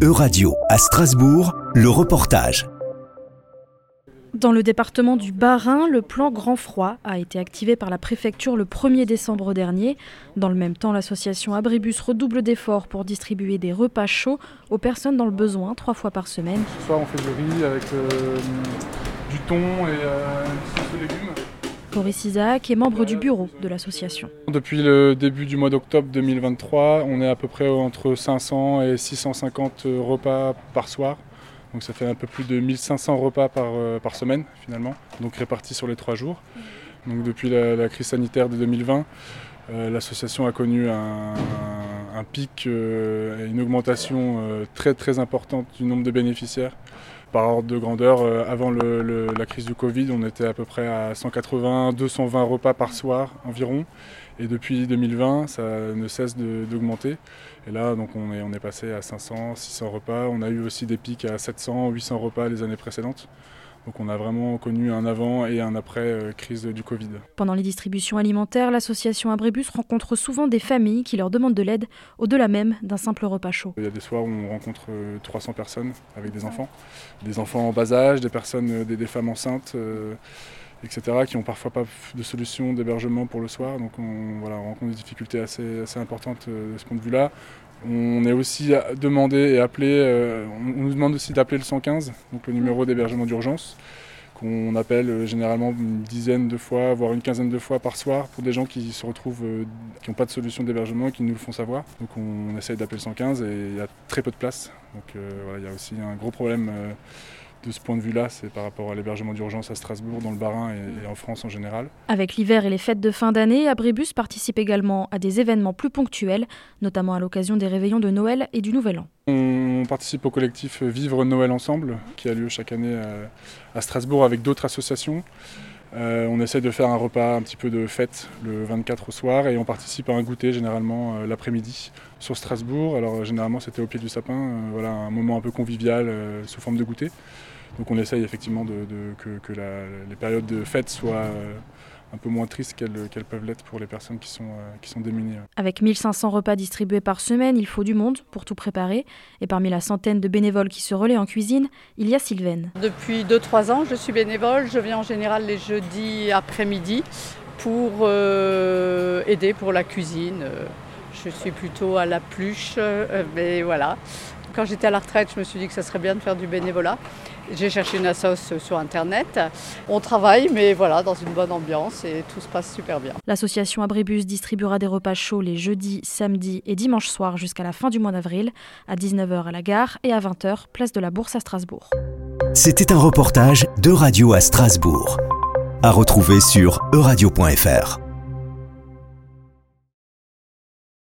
Euradio à Strasbourg, le reportage. Dans le département du Bas-Rhin, le plan Grand Froid a été activé par la préfecture le 1er décembre dernier. Dans le même temps, l'association Abribus redouble d'efforts pour distribuer des repas chauds aux personnes dans le besoin trois fois par semaine. Ce soir, on fait du riz avec euh, du thon et euh, une sauce de légumes. Boris Isaac est membre du bureau de l'association. Depuis le début du mois d'octobre 2023, on est à peu près entre 500 et 650 repas par soir. Donc ça fait un peu plus de 1500 repas par, euh, par semaine finalement, donc répartis sur les trois jours. Donc depuis la, crise sanitaire de 2020, euh, l'association a connu un, pic euh, une augmentation euh, très très importante du nombre de bénéficiaires. Par ordre de grandeur, euh, avant la crise du Covid, on était à peu près à 180-220 repas par soir environ. Et depuis 2020, ça ne cesse d'augmenter. Et là, donc on est, on est passé à 500, 600 repas. On a eu aussi des pics à 700, 800 repas les années précédentes. Donc on a vraiment connu un avant et un après euh, crise du Covid. Pendant les distributions alimentaires, l'association Abribus rencontre souvent des familles qui leur demandent de l'aide, au-delà même d'un simple repas chaud. Il y a des soirs où on rencontre 300 personnes avec des enfants, des enfants en bas âge, des personnes, des, des femmes enceintes. Euh, etc., qui n'ont parfois pas de solution d'hébergement pour le soir. Donc on, voilà, on rencontre des difficultés assez, assez importantes euh, de ce point de vue-là. On est aussi demandé et appelé, euh, on nous demande aussi d'appeler le 115, donc le numéro d'hébergement d'urgence, qu'on appelle euh, généralement une dizaine de fois, voire une quinzaine de fois par soir pour des gens qui se retrouvent, euh, qui n'ont pas de solution d'hébergement et qui nous le font savoir. Donc on, on essaye d'appeler le 115 et il y a très peu de place. Donc euh, voilà, il y a aussi un gros problème de ce point de vue-là, c'est par rapport à l'hébergement d'urgence à Strasbourg, dans le Bas-Rhin et, et, en France en général. Avec l'hiver et les fêtes de fin d'année, Abribus participe également à des événements plus ponctuels, notamment à l'occasion des réveillons de Noël et du Nouvel An. On participe au collectif Vivre Noël Ensemble, qui a lieu chaque année à, Strasbourg avec d'autres associations. Euh, on essaie de faire un repas un petit peu de fête le 24 au soir et on participe à un goûter généralement euh, l'après-midi sur Strasbourg. Alors généralement c'était au pied du sapin, euh, voilà un moment un peu convivial euh, sous forme de goûter. Donc on essaye effectivement de, de, que, que la, les périodes de fête soient euh, un peu moins tristes qu'elles qu peuvent l'être pour les personnes qui sont, euh, qui sont démunies. Avec 1500 repas distribués par semaine, il faut du monde pour tout préparer. Et parmi la centaine de bénévoles qui se relaient en cuisine, il y a Sylvaine. Depuis 2-3 ans, je suis bénévole. Je viens en général les jeudis après-midi pour euh, aider pour la cuisine. Je suis plutôt à la pluche, euh, mais voilà. Quand j'étais à la retraite, je me suis dit que ça serait bien de faire du bénévolat. J'ai cherché une assoce sur Internet. On travaille, mais voilà, dans une bonne ambiance et tout se passe super bien. L'association Abribus distribuera des repas chauds les jeudis, samedis et dimanches soirs jusqu'à la fin du mois d'avril, à 19h à la gare et à 20h, place de la Bourse à Strasbourg. C'était un reportage de Radio à Strasbourg. À retrouver sur euradio.fr.